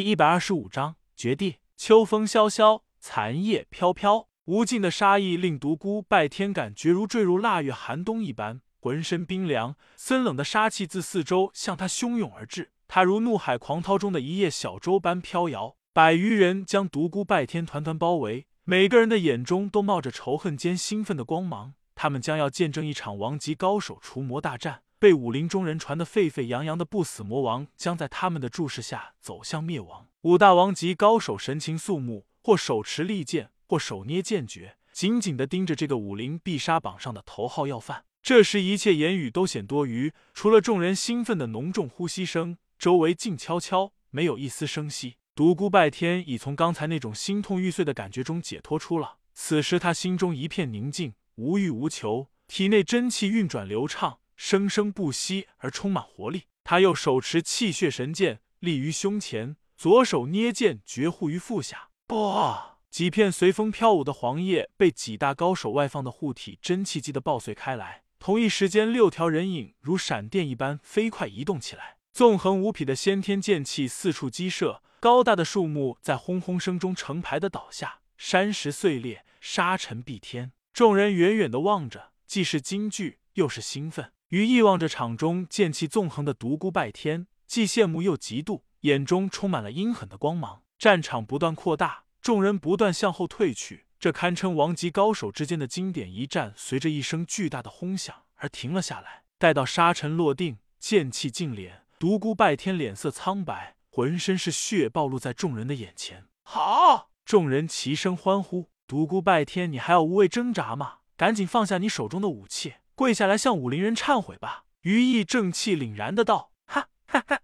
第一百二十五章绝地。秋风萧萧，残叶飘飘，无尽的杀意令独孤拜天感觉如坠入腊月寒冬一般，浑身冰凉，森冷的杀气自四周向他汹涌而至。他如怒海狂涛中的一叶小舟般飘摇，百余人将独孤拜天团团包围，每个人的眼中都冒着仇恨兼兴奋的光芒。他们将要见证一场王级高手除魔大战。被武林中人传得沸沸扬扬的不死魔王，将在他们的注视下走向灭亡。五大王级高手神情肃穆，或手持利剑，或手捏剑诀，紧紧地盯着这个武林必杀榜上的头号要犯。这时，一切言语都显多余，除了众人兴奋的浓重呼吸声，周围静悄悄，没有一丝声息。独孤拜天已从刚才那种心痛欲碎的感觉中解脱出了，此时他心中一片宁静，无欲无求，体内真气运转流畅。生生不息而充满活力。他又手持气血神剑立于胸前，左手捏剑绝护于腹下。不，几片随风飘舞的黄叶被几大高手外放的护体真气击得爆碎开来。同一时间，六条人影如闪电一般飞快移动起来，纵横无匹的先天剑气四处激射，高大的树木在轰轰声中成排的倒下，山石碎裂，沙尘蔽天。众人远远的望着，既是惊惧又是兴奋。于意望着场中剑气纵横的独孤拜天，既羡慕又嫉妒，眼中充满了阴狠的光芒。战场不断扩大，众人不断向后退去。这堪称王级高手之间的经典一战，随着一声巨大的轰响而停了下来。待到沙尘落定，剑气尽敛，独孤拜天脸色苍白，浑身是血，暴露在众人的眼前。好！众人齐声欢呼。独孤拜天，你还要无谓挣扎吗？赶紧放下你手中的武器！跪下来向武林人忏悔吧！于毅正气凛然的道：“哈哈哈，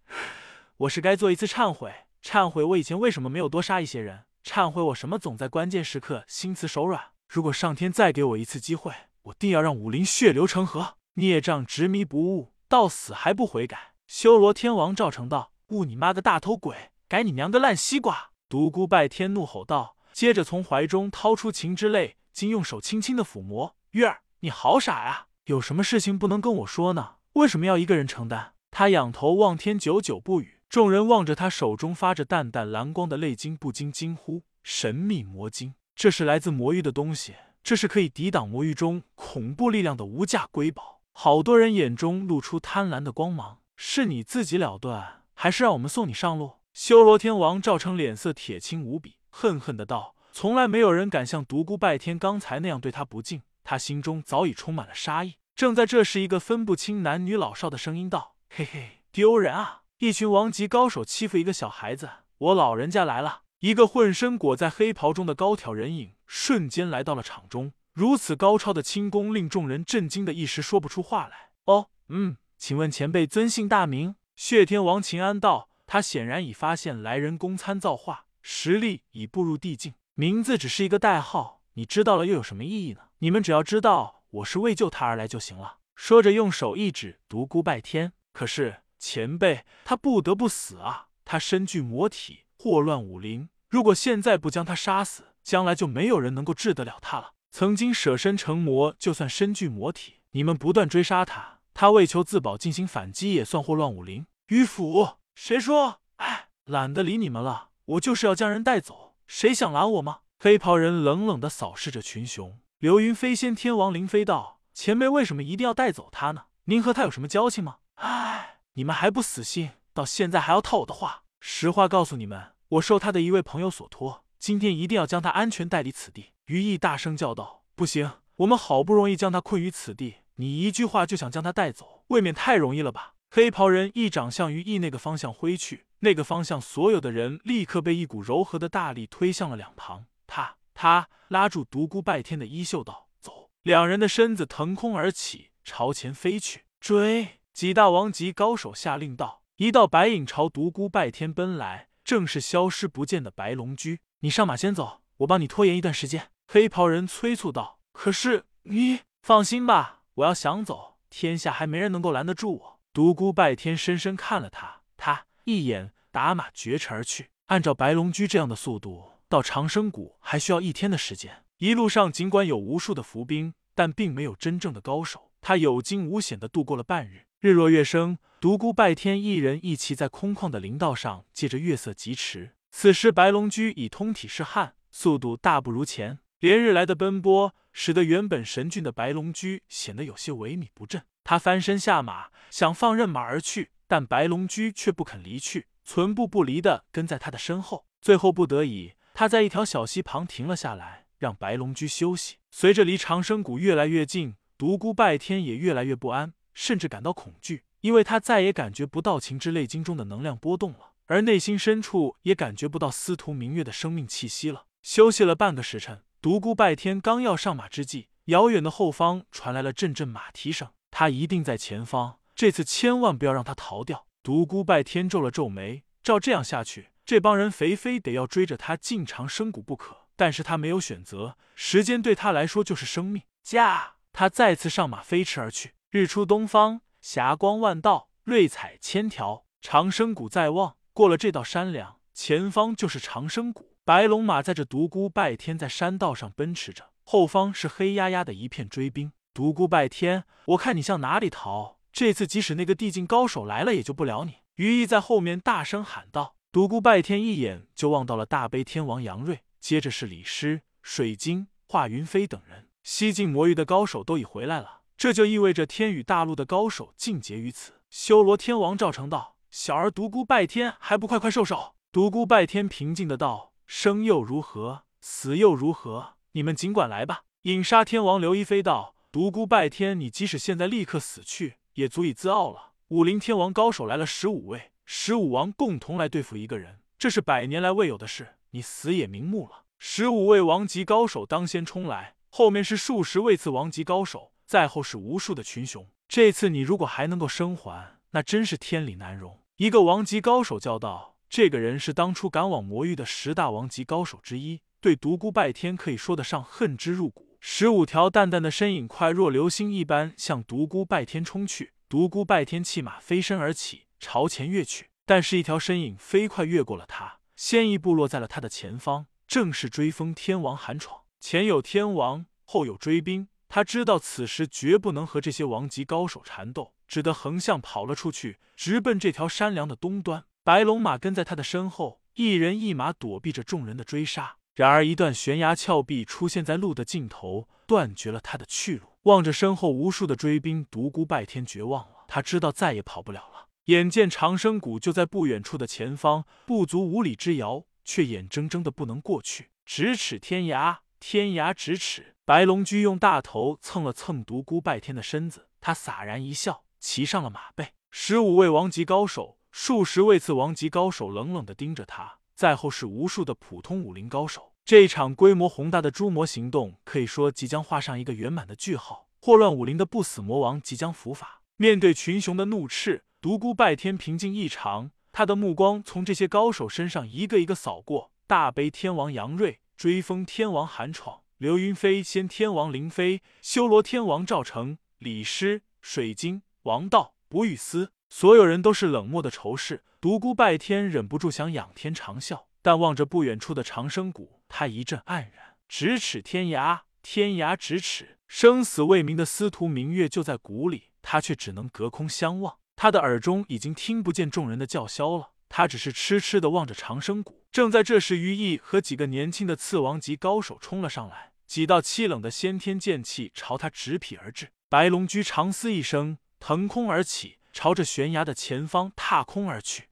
我是该做一次忏悔，忏悔我以前为什么没有多杀一些人，忏悔我什么总在关键时刻心慈手软。如果上天再给我一次机会，我定要让武林血流成河，孽障执迷不悟，到死还不悔改。”修罗天王赵成道：“悟你妈个大头鬼，改你娘个烂西瓜！”独孤拜天怒吼道，接着从怀中掏出情之泪，竟用手轻轻的抚摸。月儿，你好傻呀！有什么事情不能跟我说呢？为什么要一个人承担？他仰头望天，久久不语。众人望着他手中发着淡淡蓝光的泪晶，不禁惊呼：“神秘魔晶，这是来自魔域的东西，这是可以抵挡魔域中恐怖力量的无价瑰宝。”好多人眼中露出贪婪的光芒。是你自己了断，还是让我们送你上路？修罗天王赵成脸色铁青无比，恨恨的道：“从来没有人敢像独孤拜天刚才那样对他不敬。”他心中早已充满了杀意。正在这时，一个分不清男女老少的声音道：“嘿嘿，丢人啊！一群王级高手欺负一个小孩子，我老人家来了。”一个浑身裹在黑袍中的高挑人影瞬间来到了场中。如此高超的轻功，令众人震惊的一时说不出话来。哦，嗯，请问前辈尊姓大名？血天王秦安道。他显然已发现来人公参造化，实力已步入地境。名字只是一个代号。你知道了又有什么意义呢？你们只要知道我是为救他而来就行了。说着，用手一指独孤拜天。可是前辈，他不得不死啊！他身具魔体，祸乱武林。如果现在不将他杀死，将来就没有人能够治得了他了。曾经舍身成魔，就算身具魔体，你们不断追杀他，他为求自保进行反击，也算祸乱武林。迂腐！谁说？哎，懒得理你们了。我就是要将人带走，谁想拦我吗？黑袍人冷冷的扫视着群雄，流云飞仙天王林飞道：“前辈为什么一定要带走他呢？您和他有什么交情吗？”唉，你们还不死心，到现在还要套我的话。实话告诉你们，我受他的一位朋友所托，今天一定要将他安全带离此地。于毅大声叫道：“不行，我们好不容易将他困于此地，你一句话就想将他带走，未免太容易了吧？”黑袍人一掌向于毅那个方向挥去，那个方向所有的人立刻被一股柔和的大力推向了两旁。他他拉住独孤拜天的衣袖道：“走！”两人的身子腾空而起，朝前飞去。追！几大王级高手下令道。一道白影朝独孤拜天奔来，正是消失不见的白龙驹。你上马先走，我帮你拖延一段时间。”黑袍人催促道。“可是你放心吧，我要想走，天下还没人能够拦得住我。”独孤拜天深深看了他，他一眼打马绝尘而去。按照白龙驹这样的速度。到长生谷还需要一天的时间。一路上尽管有无数的伏兵，但并没有真正的高手。他有惊无险的度过了半日。日落月升，独孤拜天一人一骑在空旷的林道上，借着月色疾驰。此时白龙驹已通体是汗，速度大不如前。连日来的奔波，使得原本神俊的白龙驹显得有些萎靡不振。他翻身下马，想放任马而去，但白龙驹却不肯离去，寸步不离的跟在他的身后。最后不得已，他在一条小溪旁停了下来，让白龙驹休息。随着离长生谷越来越近，独孤拜天也越来越不安，甚至感到恐惧，因为他再也感觉不到情之泪经中的能量波动了，而内心深处也感觉不到司徒明月的生命气息了。休息了半个时辰。独孤拜天刚要上马之际，遥远的后方传来了阵阵马蹄声。他一定在前方，这次千万不要让他逃掉。独孤拜天皱了皱眉，照这样下去，这帮人肥非得要追着他进长生谷不可。但是他没有选择，时间对他来说就是生命。驾！他再次上马飞驰而去。日出东方，霞光万道，瑞彩千条。长生谷在望，过了这道山梁，前方就是长生谷。白龙马载着独孤拜天在山道上奔驰着，后方是黑压压的一片追兵。独孤拜天，我看你向哪里逃？这次即使那个地境高手来了，也救不了你。于毅在后面大声喊道。独孤拜天一眼就望到了大悲天王杨瑞，接着是李师、水晶、华云飞等人。西境魔域的高手都已回来了，这就意味着天宇大陆的高手尽结于此。修罗天王赵成道：“小儿独孤拜天，还不快快受手！”独孤拜天平静的道。生又如何，死又如何？你们尽管来吧。饮杀天王刘一飞道：“独孤拜天，你即使现在立刻死去，也足以自傲了。武林天王高手来了十五位，十五王共同来对付一个人，这是百年来未有的事。你死也瞑目了。十五位王级高手当先冲来，后面是数十位次王级高手，再后是无数的群雄。这次你如果还能够生还，那真是天理难容。”一个王级高手叫道。这个人是当初赶往魔域的十大王级高手之一，对独孤拜天可以说得上恨之入骨。十五条淡淡的身影快若流星一般向独孤拜天冲去，独孤拜天弃马飞身而起，朝前跃去。但是，一条身影飞快越过了他，先一步落在了他的前方，正是追风天王韩闯。前有天王，后有追兵，他知道此时绝不能和这些王级高手缠斗，只得横向跑了出去，直奔这条山梁的东端。白龙马跟在他的身后，一人一马躲避着众人的追杀。然而，一段悬崖峭壁出现在路的尽头，断绝了他的去路。望着身后无数的追兵，独孤拜天绝望了。他知道再也跑不了了。眼见长生谷就在不远处的前方，不足五里之遥，却眼睁睁的不能过去。咫尺天涯，天涯咫尺。白龙驹用大头蹭了蹭独孤拜天的身子，他洒然一笑，骑上了马背。十五位王级高手。数十位次王级高手冷冷的盯着他，在后是无数的普通武林高手。这场规模宏大的诛魔行动，可以说即将画上一个圆满的句号。祸乱武林的不死魔王即将伏法。面对群雄的怒斥，独孤拜天平静异常。他的目光从这些高手身上一个一个扫过：大悲天王杨瑞、追风天王韩闯、流云飞仙天王林飞、修罗天王赵成、李师、水晶、王道、卜雨思。所有人都是冷漠的仇视，独孤拜天忍不住想仰天长啸，但望着不远处的长生谷，他一阵黯然。咫尺天涯，天涯咫尺，生死未明的司徒明月就在谷里，他却只能隔空相望。他的耳中已经听不见众人的叫嚣了，他只是痴痴的望着长生谷。正在这时，于毅和几个年轻的次王级高手冲了上来，几道凄冷的先天剑气朝他直劈而至。白龙驹长嘶一声，腾空而起。朝着悬崖的前方踏空而去。